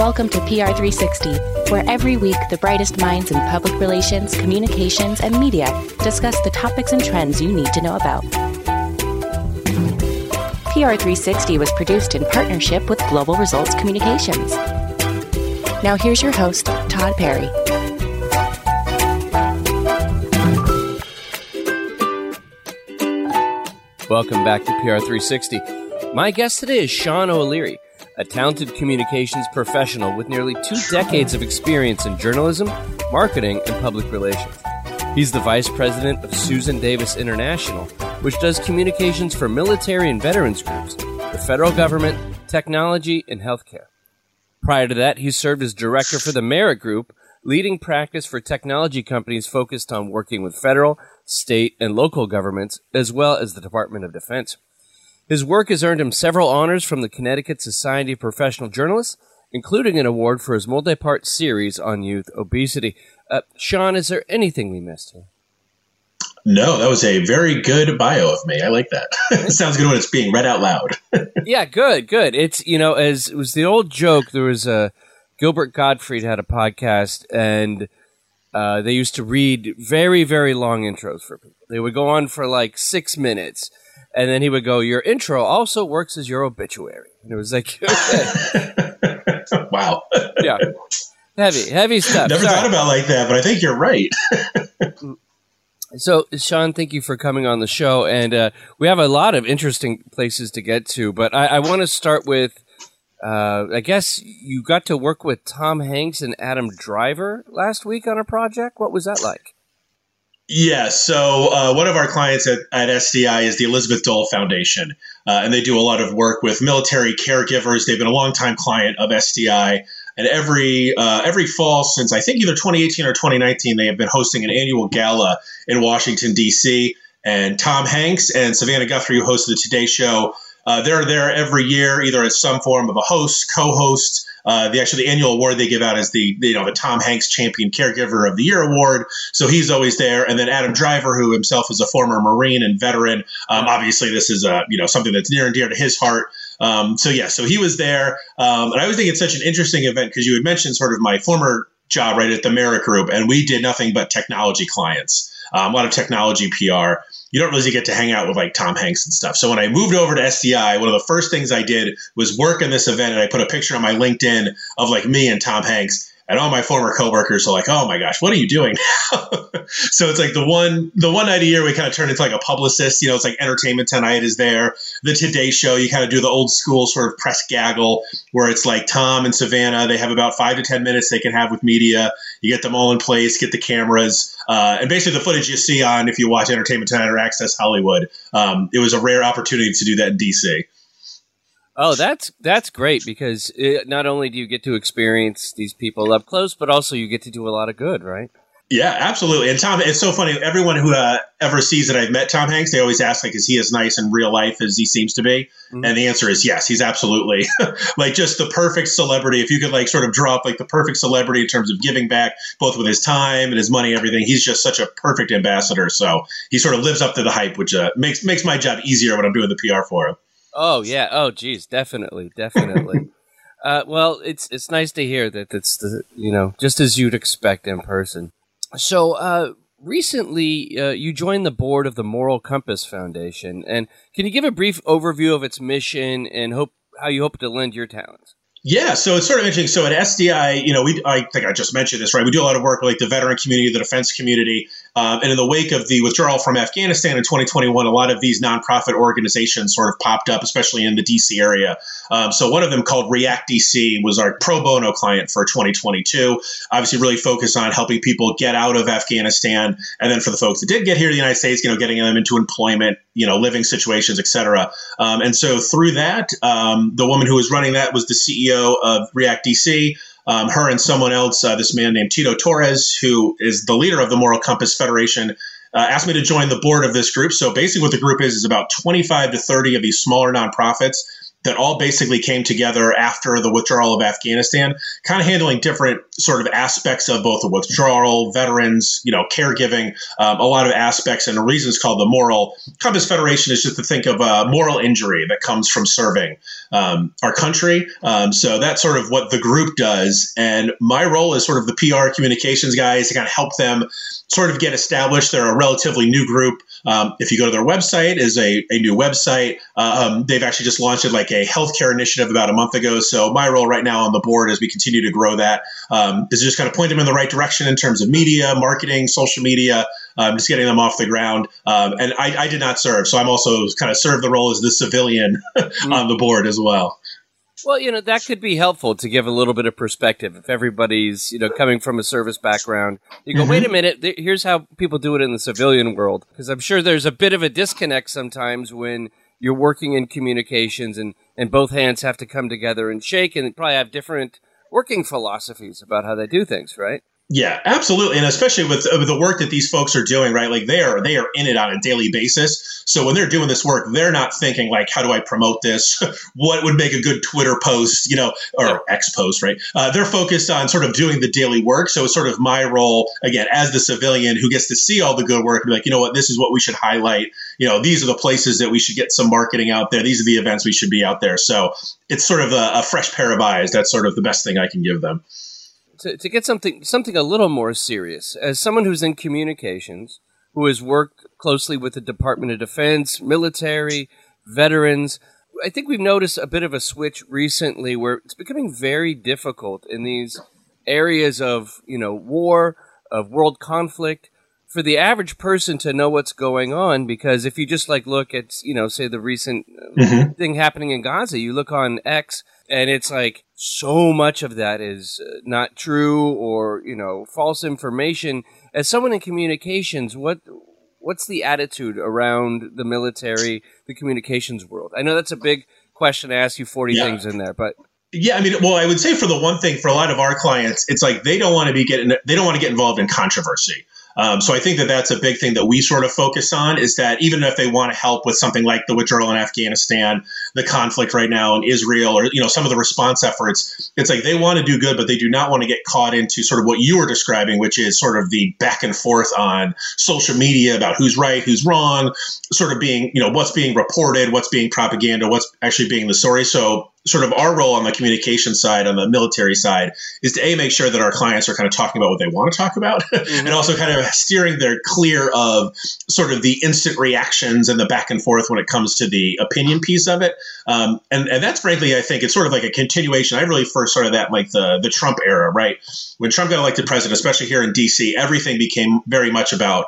Welcome to PR360, where every week the brightest minds in public relations, communications, and media discuss the topics and trends you need to know about. PR360 was produced in partnership with Global Results Communications. Now here's your host, Todd Perry. Welcome back to PR360. My guest today is Sean O'Leary, a talented communications professional with nearly two decades of experience in journalism, marketing, and public relations. He's the vice president of Susan Davis International, which does communications for military and veterans groups, the federal government, technology, and healthcare. Prior to that, he served as director for the Merritt Group, leading practice for technology companies focused on working with federal, state, and local governments, as well as the Department of Defense. His work has earned him several honors from the Connecticut Society of Professional Journalists, including an award for his multi part series on youth obesity. Uh, Sean, is there anything we missed here? No, that was a very good bio of me. I like that. it sounds good when it's being read out loud. yeah, good, good. It's, you know, as it was the old joke, there was a Gilbert Gottfried had a podcast and uh, they used to read very, very long intros for people. They would go on for like six minutes, and then he would go, "Your intro also works as your obituary." And it was like, okay. wow, yeah, heavy, heavy stuff. Never Sorry. thought about like that, but I think you're right. so, Sean, thank you for coming on the show, and uh, we have a lot of interesting places to get to, but I, I want to start with uh, I guess you got to work with Tom Hanks and Adam Driver last week on a project. What was that like? Yeah, so uh, one of our clients at, at, SDI is the Elizabeth Dole Foundation, uh, and they do a lot of work with military caregivers. They've been a longtime client of SDI, and every uh, every fall since I think either 2018 or 2019, they have been hosting an annual gala in Washington D.C. And Tom Hanks and Savannah Guthrie, who hosted the Today Show, uh, they're there every year, either as some form of a host, co-host. Uh, the actually the annual award they give out is the you know the Tom Hanks Champion Caregiver of the Year award. So he's always there, and then Adam Driver, who himself is a former Marine and veteran. Um, obviously, this is a you know something that's near and dear to his heart. Um, so yeah, so he was there, um, and I always think it's such an interesting event because you had mentioned sort of my former job right at the Merritt Group, and we did nothing but technology clients, um, a lot of technology PR you don't really get to hang out with like Tom Hanks and stuff. So when I moved over to SDI, one of the first things I did was work in this event, and I put a picture on my LinkedIn of like me and Tom Hanks and all my former coworkers are like, "Oh my gosh, what are you doing now?" so it's like the one the one night a year we kind of turn into like a publicist. You know, it's like Entertainment Tonight is there, the Today Show. You kind of do the old school sort of press gaggle where it's like Tom and Savannah. They have about five to ten minutes they can have with media. You get them all in place, get the cameras, uh, and basically the footage you see on if you watch Entertainment Tonight or Access Hollywood. Um, it was a rare opportunity to do that in DC. Oh, that's that's great because it, not only do you get to experience these people up close, but also you get to do a lot of good, right? Yeah, absolutely. And Tom, it's so funny. Everyone who uh, ever sees that I've met Tom Hanks, they always ask, like, is he as nice in real life as he seems to be? Mm-hmm. And the answer is yes. He's absolutely like just the perfect celebrity. If you could like sort of draw up like the perfect celebrity in terms of giving back, both with his time and his money, everything. He's just such a perfect ambassador. So he sort of lives up to the hype, which uh, makes makes my job easier when I'm doing the PR for him. Oh yeah. Oh geez, definitely, definitely. uh, well, it's it's nice to hear that it's the you know just as you'd expect in person. So uh, recently, uh, you joined the board of the Moral Compass Foundation, and can you give a brief overview of its mission and hope how you hope to lend your talents? Yeah, so it's sort of interesting. So at SDI, you know, we I think I just mentioned this, right? We do a lot of work with like the veteran community, the defense community, um, and in the wake of the withdrawal from Afghanistan in 2021, a lot of these nonprofit organizations sort of popped up, especially in the DC area. Um, so one of them called React DC was our pro bono client for 2022. Obviously, really focused on helping people get out of Afghanistan, and then for the folks that did get here to the United States, you know, getting them into employment, you know, living situations, etc. Um, and so through that, um, the woman who was running that was the CEO of React DC. Um, her and someone else, uh, this man named Tito Torres, who is the leader of the Moral Compass Federation, uh, asked me to join the board of this group. So basically, what the group is is about 25 to 30 of these smaller nonprofits that all basically came together after the withdrawal of Afghanistan, kind of handling different sort of aspects of both the withdrawal, veterans, you know, caregiving, um, a lot of aspects. And the reason called the Moral Compass Federation is just to think of a moral injury that comes from serving um, our country. Um, so that's sort of what the group does. And my role is sort of the PR communications guys to kind of help them sort of get established. They're a relatively new group. Um, if you go to their website, is a, a new website. Uh, um, they've actually just launched it like a healthcare initiative about a month ago. So my role right now on the board as we continue to grow that um, is just kind of point them in the right direction in terms of media, marketing, social media, um, just getting them off the ground. Um, and I, I, did not serve, so I'm also kind of serve the role as the civilian mm. on the board as well. Well, you know, that could be helpful to give a little bit of perspective. If everybody's, you know, coming from a service background, you go, mm-hmm. wait a minute, here's how people do it in the civilian world. Because I'm sure there's a bit of a disconnect sometimes when you're working in communications and, and both hands have to come together and shake and probably have different working philosophies about how they do things, right? Yeah, absolutely, and especially with, with, the work that these folks are doing, right? Like they are they are in it on a daily basis. So when they're doing this work, they're not thinking like, how do I promote this? what would make a good Twitter post, you know, or yeah. X post, right? Uh, they're focused on sort of doing the daily work. So it's sort of my role again as the civilian who gets to see all the good work and be like, you know what, this is what we should highlight. You know, these are the places that we should get some marketing out there. These are the events we should be out there. So it's sort of a, a fresh pair of eyes. That's sort of the best thing I can give them to, to get something something a little more serious, as someone who's in communications, who has worked closely with the Department of Defense, military, veterans, I think we've noticed a bit of a switch recently where it's becoming very difficult in these areas of you know war, of world conflict, for the average person to know what's going on. Because if you just like look at you know say the recent mm-hmm. thing happening in Gaza, you look on X and it's like so much of that is uh, not true or you know false information as someone in communications what what's the attitude around the military the communications world i know that's a big question to ask you 40 yeah. things in there but yeah, I mean, well, I would say for the one thing, for a lot of our clients, it's like they don't want to be getting, they don't want to get involved in controversy. Um, so I think that that's a big thing that we sort of focus on is that even if they want to help with something like the withdrawal in Afghanistan, the conflict right now in Israel, or you know some of the response efforts, it's like they want to do good, but they do not want to get caught into sort of what you were describing, which is sort of the back and forth on social media about who's right, who's wrong, sort of being you know what's being reported, what's being propaganda, what's actually being the story. So sort of our role on the communication side, on the military side, is to a make sure that our clients are kind of talking about what they want to talk about, mm-hmm. and also kind of steering their clear of sort of the instant reactions and the back and forth when it comes to the opinion piece of it. Um, and and that's frankly, I think it's sort of like a continuation. I really first started that like the the Trump era, right? When Trump got elected president, especially here in D.C., everything became very much about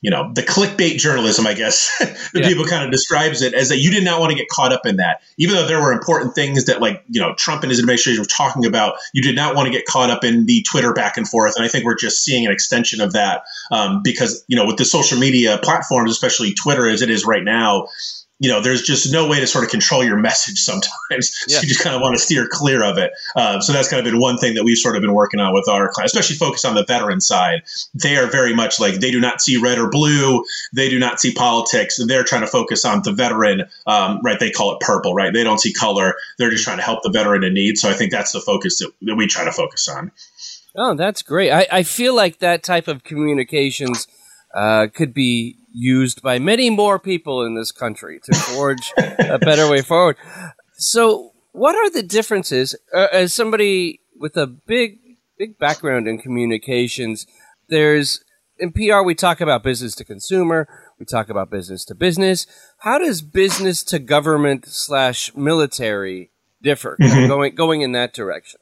you know the clickbait journalism i guess the yeah. people kind of describes it as that you did not want to get caught up in that even though there were important things that like you know trump and his administration were talking about you did not want to get caught up in the twitter back and forth and i think we're just seeing an extension of that um, because you know with the social media platforms especially twitter as it is right now you know, there's just no way to sort of control your message sometimes. Yeah. So you just kind of want to steer clear of it. Um, so that's kind of been one thing that we've sort of been working on with our clients, especially focused on the veteran side. They are very much like they do not see red or blue. They do not see politics. They're trying to focus on the veteran, um, right? They call it purple, right? They don't see color. They're just trying to help the veteran in need. So I think that's the focus that, that we try to focus on. Oh, that's great. I, I feel like that type of communications uh, could be used by many more people in this country to forge a better way forward. So, what are the differences? Uh, as somebody with a big, big background in communications, there's in PR we talk about business to consumer, we talk about business to business. How does business to government slash military differ mm-hmm. going going in that direction?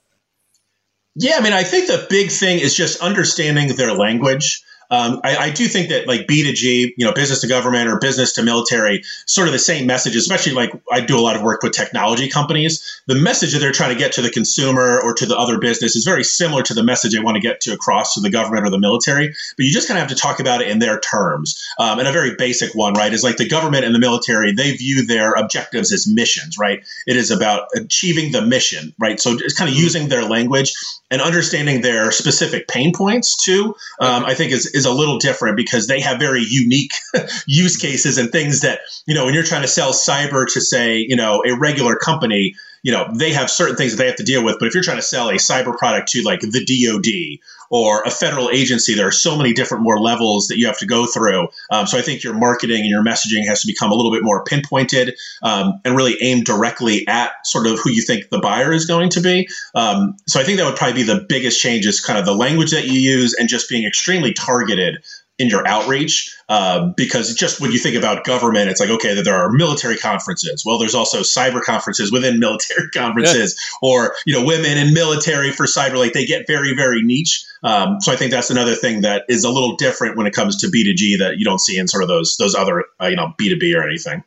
Yeah, I mean, I think the big thing is just understanding their language. Um, I, I, do think that like B2G, you know, business to government or business to military, sort of the same message, especially like I do a lot of work with technology companies. The message that they're trying to get to the consumer or to the other business is very similar to the message they want to get to across to the government or the military. But you just kind of have to talk about it in their terms. Um, and a very basic one, right, is like the government and the military, they view their objectives as missions, right? It is about achieving the mission, right? So it's kind of using their language and understanding their specific pain points too. Um, I think is is a little different because they have very unique use cases and things that, you know, when you're trying to sell cyber to say, you know, a regular company, you know, they have certain things that they have to deal with. But if you're trying to sell a cyber product to like the DoD or a federal agency, there are so many different more levels that you have to go through. Um, so I think your marketing and your messaging has to become a little bit more pinpointed um, and really aimed directly at sort of who you think the buyer is going to be. Um, so I think that would probably be the biggest change is kind of the language that you use and just being extremely targeted in your outreach uh, because just when you think about government it's like okay that there are military conferences. Well there's also cyber conferences within military conferences yeah. or you know women in military for cyber like they get very very niche. Um, so i think that's another thing that is a little different when it comes to b2g that you don't see in sort of those those other uh, you know b2b or anything.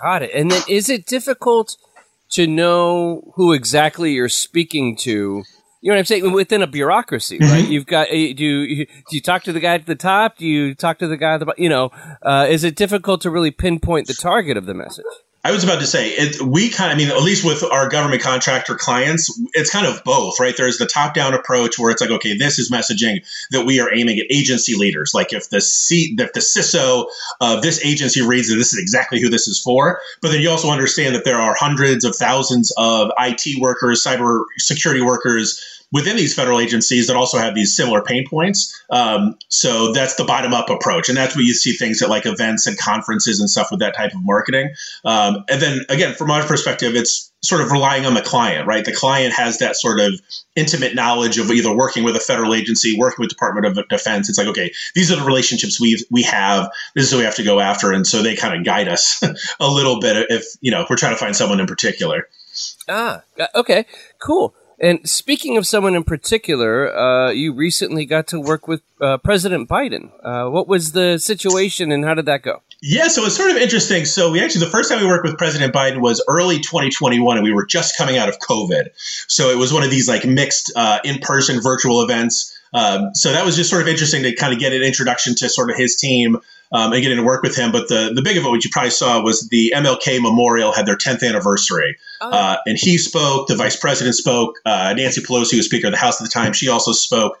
Got it. And then is it difficult to know who exactly you're speaking to you know what I'm saying? Within a bureaucracy, right? Mm-hmm. You've got eh, do you, do you talk to the guy at the top? Do you talk to the guy at the you know? Uh, is it difficult to really pinpoint the target of the message? I was about to say it, we kind of, I mean, at least with our government contractor clients, it's kind of both, right? There's the top down approach where it's like, okay, this is messaging that we are aiming at agency leaders. Like if the C, if the CISO of this agency reads that this is exactly who this is for, but then you also understand that there are hundreds of thousands of IT workers, cyber security workers within these federal agencies that also have these similar pain points. Um, so that's the bottom up approach. And that's where you see things at like events and conferences and stuff with that type of marketing. Um, and then again, from our perspective, it's sort of relying on the client, right? The client has that sort of intimate knowledge of either working with a federal agency, working with Department of Defense. It's like, okay, these are the relationships we we have. This is what we have to go after, and so they kind of guide us a little bit if you know if we're trying to find someone in particular. Ah, okay, cool. And speaking of someone in particular, uh, you recently got to work with uh, President Biden. Uh, what was the situation and how did that go? Yeah, so it's sort of interesting. So we actually the first time we worked with President Biden was early 2021, and we were just coming out of COVID. So it was one of these like mixed uh, in-person virtual events. Um, so that was just sort of interesting to kind of get an introduction to sort of his team um, and getting to work with him. But the, the big of it, which you probably saw, was the MLK Memorial had their 10th anniversary. Oh. Uh, and he spoke, the vice president spoke, uh, Nancy Pelosi was Speaker of the House at the time. She also spoke.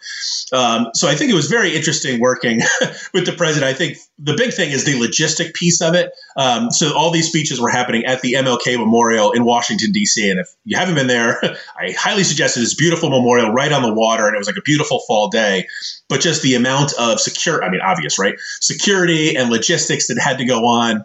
Um, so I think it was very interesting working with the president. I think the big thing is the logistic piece of it. Um, so all these speeches were happening at the MLK Memorial in Washington, D.C. And if you haven't been there, I highly suggest it. This beautiful memorial right on the water, and it was like a beautiful fall day. But just the amount of secure, I mean, obvious, right? Security and logistics that had to go on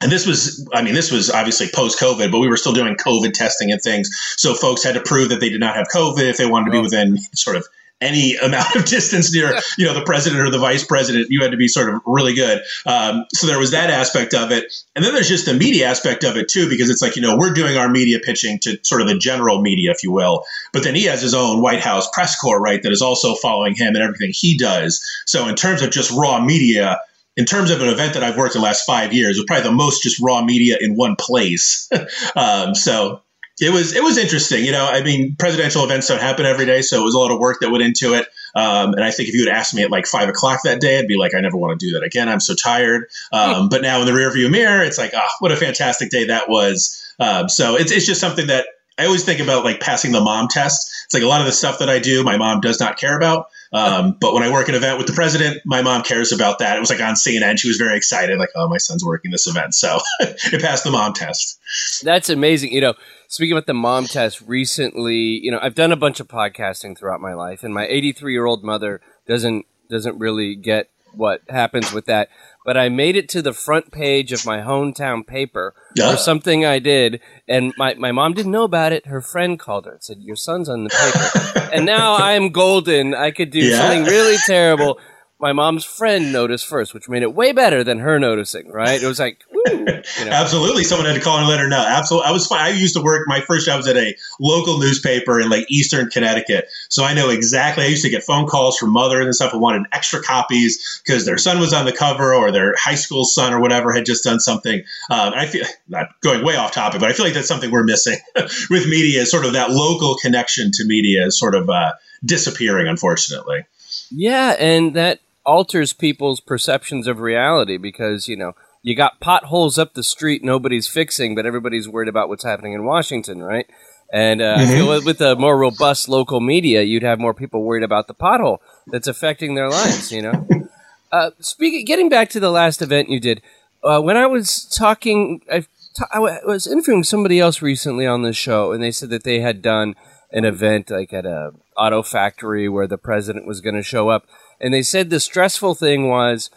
and this was, I mean, this was obviously post COVID, but we were still doing COVID testing and things. So folks had to prove that they did not have COVID if they wanted to be within sort of any amount of distance near, you know, the president or the vice president. You had to be sort of really good. Um, so there was that aspect of it. And then there's just the media aspect of it too, because it's like, you know, we're doing our media pitching to sort of the general media, if you will. But then he has his own White House press corps, right, that is also following him and everything he does. So in terms of just raw media, in terms of an event that I've worked the last five years, was probably the most just raw media in one place. um, so it was it was interesting. You know, I mean, presidential events don't happen every day, so it was a lot of work that went into it. Um, and I think if you had asked me at like five o'clock that day, I'd be like, I never want to do that again. I'm so tired. Um, but now in the rearview mirror, it's like, ah, oh, what a fantastic day that was. Um, so it's it's just something that I always think about like passing the mom test. It's like a lot of the stuff that I do, my mom does not care about. Um, but when I work an event with the president, my mom cares about that. It was like on CNN. She was very excited, like, oh, my son's working this event. So it passed the mom test. That's amazing. You know, speaking about the mom test recently, you know, I've done a bunch of podcasting throughout my life, and my 83 year old mother doesn't doesn't really get what happens with that but I made it to the front page of my hometown paper yeah. for something I did, and my, my mom didn't know about it. Her friend called her and said, "Your son's on the paper," and now I am golden. I could do yeah. something really terrible. My mom's friend noticed first, which made it way better than her noticing. Right? It was like, you know. Absolutely. Someone had to call and let her know. Absolutely. I was fine. I used to work, my first job was at a local newspaper in like Eastern Connecticut. So I know exactly. I used to get phone calls from mothers and stuff who wanted extra copies because their son was on the cover or their high school son or whatever had just done something. Um, I feel not going way off topic, but I feel like that's something we're missing with media is sort of that local connection to media is sort of uh, disappearing, unfortunately. Yeah. And that alters people's perceptions of reality because, you know, you got potholes up the street nobody's fixing, but everybody's worried about what's happening in Washington, right? And uh, mm-hmm. Feel with a more robust local media, you'd have more people worried about the pothole that's affecting their lives. You know. uh, speaking, getting back to the last event you did, uh, when I was talking, I, t- I was interviewing somebody else recently on this show, and they said that they had done an event like at a auto factory where the president was going to show up, and they said the stressful thing was.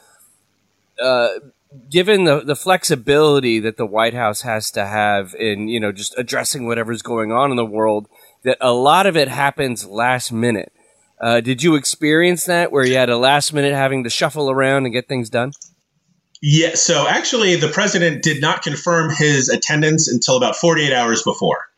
Uh, given the, the flexibility that the White House has to have in, you know, just addressing whatever's going on in the world, that a lot of it happens last minute. Uh, did you experience that where you had a last minute having to shuffle around and get things done? Yeah, so actually, the president did not confirm his attendance until about 48 hours before.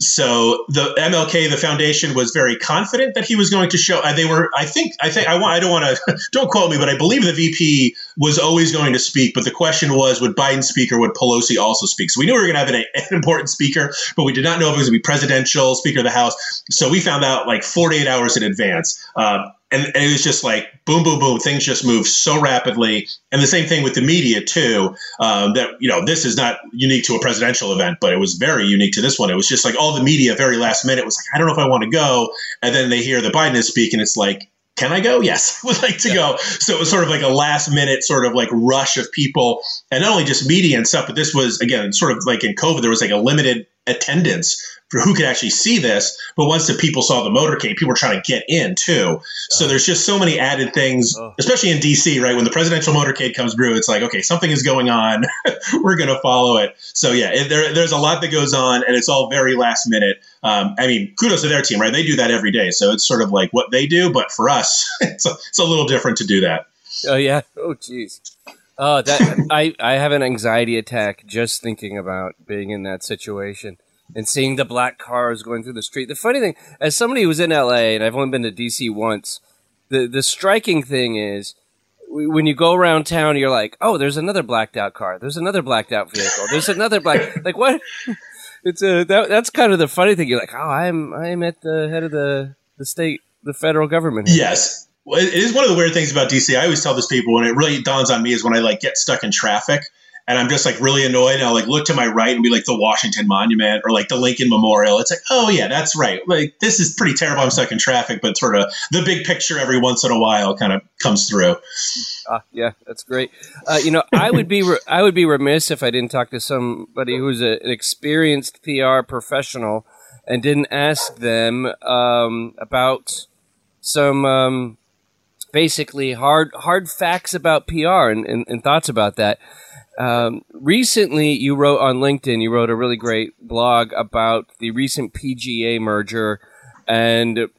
So the MLK, the foundation, was very confident that he was going to show. They were, I think, I think, I want, I don't want to, don't quote me, but I believe the VP was always going to speak. But the question was, would Biden speak or would Pelosi also speak? So we knew we were going to have an, an important speaker, but we did not know if it was going to be presidential, Speaker of the House. So we found out like 48 hours in advance. Uh, and, and, it was just like boom, boom, boom. Things just move so rapidly, and the same thing with the media too. Um, that you know, this is not unique to a presidential event, but it was very unique to this one. It was just like all the media, very last minute, was like, I don't know if I want to go, and then they hear the Biden is speak, and it's like, can I go? Yes, I would like to yeah. go. So it was sort of like a last minute sort of like rush of people, and not only just media and stuff, but this was again sort of like in COVID, there was like a limited attendance for who could actually see this. But once the people saw the motorcade, people were trying to get in too. So there's just so many added things, especially in DC, right? When the presidential motorcade comes through, it's like, okay, something is going on. we're going to follow it. So yeah, it, there, there's a lot that goes on, and it's all very last minute. Um, I mean, kudos to their team, right? They do that every day, so it's sort of like what they do. But for us, it's a, it's a little different to do that. Oh yeah. Oh jeez. Oh, that I I have an anxiety attack just thinking about being in that situation and seeing the black cars going through the street. The funny thing, as somebody who's in LA and I've only been to DC once, the the striking thing is when you go around town, you're like, oh, there's another blacked out car. There's another blacked out vehicle. There's another black. like what? It's a that, that's kind of the funny thing. You're like, oh, I'm I'm at the head of the the state, the federal government. Yes. Well, it is one of the weird things about DC. I always tell this people, and it really dawns on me is when I like get stuck in traffic and I'm just like really annoyed. And I'll like look to my right and be like the Washington Monument or like the Lincoln Memorial. It's like, oh yeah, that's right. Like this is pretty terrible. I'm stuck in traffic, but sort of the big picture every once in a while kind of comes through. Uh, yeah, that's great. Uh, you know, I would be re- I would be remiss if I didn't talk to somebody who's a, an experienced PR professional and didn't ask them um, about some. Um, basically hard hard facts about PR and, and, and thoughts about that. Um, recently, you wrote on LinkedIn, you wrote a really great blog about the recent PGA merger and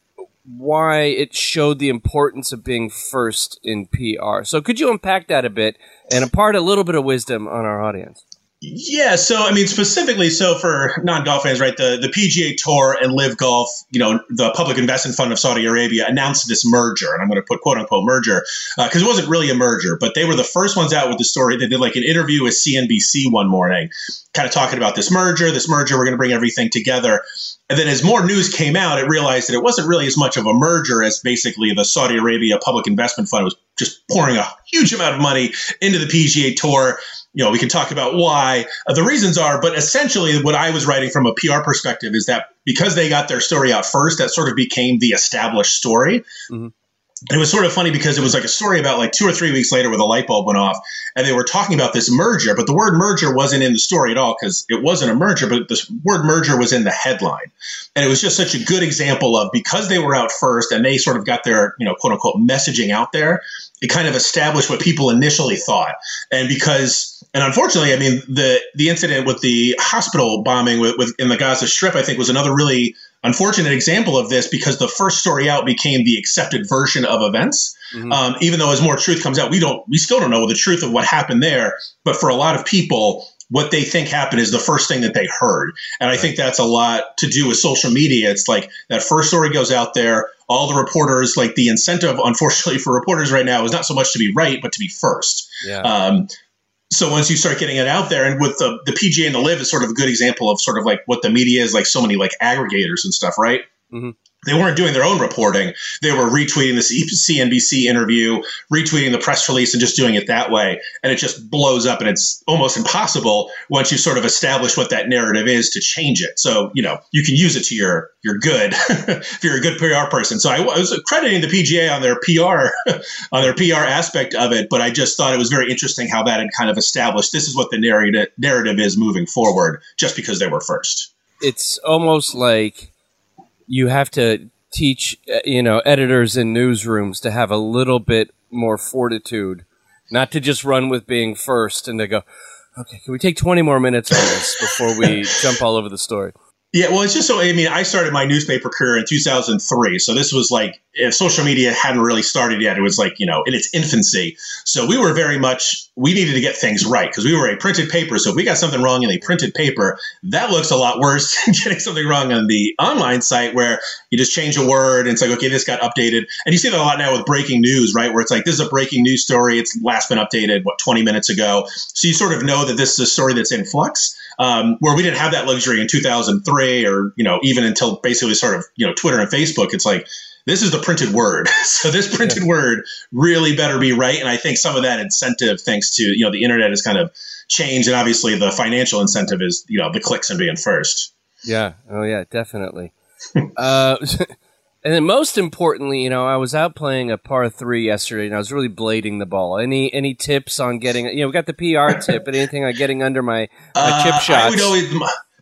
why it showed the importance of being first in PR. So, could you unpack that a bit and impart a little bit of wisdom on our audience? Yeah, so I mean specifically, so for non-golf fans, right? The the PGA Tour and Live Golf, you know, the Public Investment Fund of Saudi Arabia announced this merger, and I'm going to put quote unquote merger because uh, it wasn't really a merger, but they were the first ones out with the story. They did like an interview with CNBC one morning, kind of talking about this merger. This merger, we're going to bring everything together. And then as more news came out, it realized that it wasn't really as much of a merger as basically the Saudi Arabia Public Investment Fund was just pouring a huge amount of money into the PGA Tour. You know, we can talk about why uh, the reasons are, but essentially what I was writing from a PR perspective is that because they got their story out first, that sort of became the established story. Mm-hmm. And it was sort of funny because it was like a story about like two or three weeks later where the light bulb went off and they were talking about this merger, but the word merger wasn't in the story at all because it wasn't a merger, but the word merger was in the headline. And it was just such a good example of because they were out first and they sort of got their, you know, quote unquote messaging out there, it kind of established what people initially thought. And because, and unfortunately, I mean, the, the incident with the hospital bombing with, with in the Gaza Strip, I think was another really unfortunate example of this because the first story out became the accepted version of events. Mm-hmm. Um, even though as more truth comes out, we don't, we still don't know the truth of what happened there. But for a lot of people, what they think happened is the first thing that they heard. And I right. think that's a lot to do with social media. It's like that first story goes out there. All the reporters, like the incentive, unfortunately, for reporters right now is not so much to be right, but to be first. Yeah. Um, so once you start getting it out there and with the, the PGA and the live is sort of a good example of sort of like what the media is like so many like aggregators and stuff, right? Mm-hmm. They weren't doing their own reporting. They were retweeting this CNBC interview, retweeting the press release, and just doing it that way. And it just blows up, and it's almost impossible once you sort of establish what that narrative is to change it. So you know you can use it to your your good if you're a good PR person. So I was crediting the PGA on their PR on their PR aspect of it, but I just thought it was very interesting how that had kind of established this is what the narrative narrative is moving forward, just because they were first. It's almost like you have to teach uh, you know editors in newsrooms to have a little bit more fortitude, not to just run with being first and to go, okay, can we take twenty more minutes on this before we jump all over the story? Yeah, well, it's just so. I mean, I started my newspaper career in 2003, so this was like if social media hadn't really started yet. It was like you know in its infancy. So we were very much we needed to get things right because we were a printed paper. So if we got something wrong in a printed paper, that looks a lot worse than getting something wrong on the online site where you just change a word and it's like okay, this got updated. And you see that a lot now with breaking news, right? Where it's like this is a breaking news story. It's last been updated what 20 minutes ago. So you sort of know that this is a story that's in flux um, where we didn't have that luxury in 2003 or you know even until basically sort of you know Twitter and Facebook. It's like this is the printed word, so this printed yeah. word really better be right. And I think some of that incentive, thanks to you know the internet, has kind of changed, and obviously the financial incentive is you know the clicks and being first. Yeah. Oh yeah, definitely. uh, And then most importantly, you know, I was out playing a par three yesterday, and I was really blading the ball. Any any tips on getting? You know, we got the PR tip, but anything on getting under my, my uh, chip shots? I would always.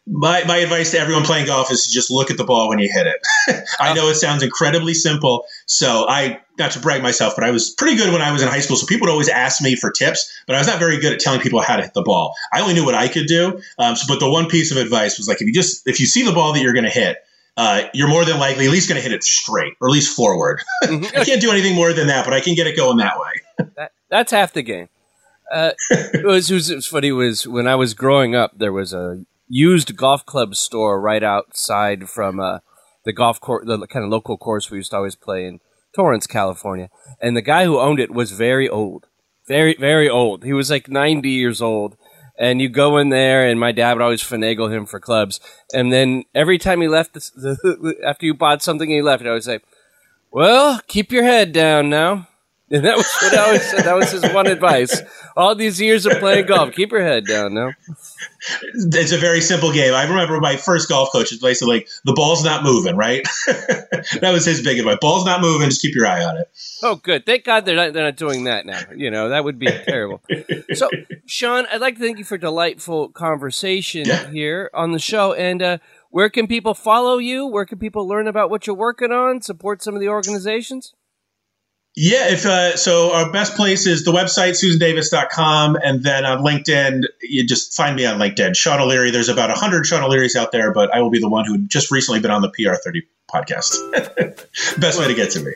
My, my advice to everyone playing golf is to just look at the ball when you hit it. I know it sounds incredibly simple. So I, not to brag myself, but I was pretty good when I was in high school. So people would always ask me for tips, but I was not very good at telling people how to hit the ball. I only knew what I could do. Um, so, but the one piece of advice was like, if you just, if you see the ball that you're going to hit, uh, you're more than likely at least going to hit it straight or at least forward. Mm-hmm. I can't do anything more than that, but I can get it going that way. that, that's half the game. Uh, it, was, it, was, it was funny was when I was growing up, there was a used golf club store right outside from uh, the golf course, the kind of local course we used to always play in Torrance, California. And the guy who owned it was very old, very, very old. He was like 90 years old and you go in there, and my dad would always finagle him for clubs. And then every time he left, the, the, after you bought something he left, I would say, "Well, keep your head down now." And that was what I always said. That was his one advice. All these years of playing golf, keep your head down No, It's a very simple game. I remember my first golf coach was basically like, the ball's not moving, right? that was his big advice. Ball's not moving, just keep your eye on it. Oh, good. Thank God they're not, they're not doing that now. You know, that would be terrible. so, Sean, I'd like to thank you for delightful conversation yeah. here on the show. And uh, where can people follow you? Where can people learn about what you're working on, support some of the organizations? Yeah, if uh, so, our best place is the website susandavis.com, and then on LinkedIn, you just find me on LinkedIn, Sean O'Leary. There's about hundred Sean O'Learys out there, but I will be the one who just recently been on the PR30 podcast. best way to get to me.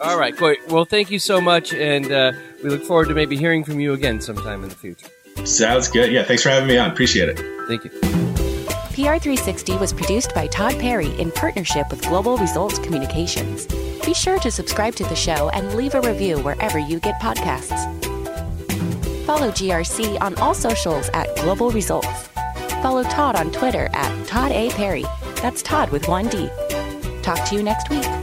All right, great. Well, thank you so much, and uh, we look forward to maybe hearing from you again sometime in the future. Sounds good. Yeah, thanks for having me on. Appreciate it. Thank you. PR360 was produced by Todd Perry in partnership with Global Results Communications. Be sure to subscribe to the show and leave a review wherever you get podcasts. Follow GRC on all socials at Global Results. Follow Todd on Twitter at Todd A. Perry. That's Todd with one D. Talk to you next week.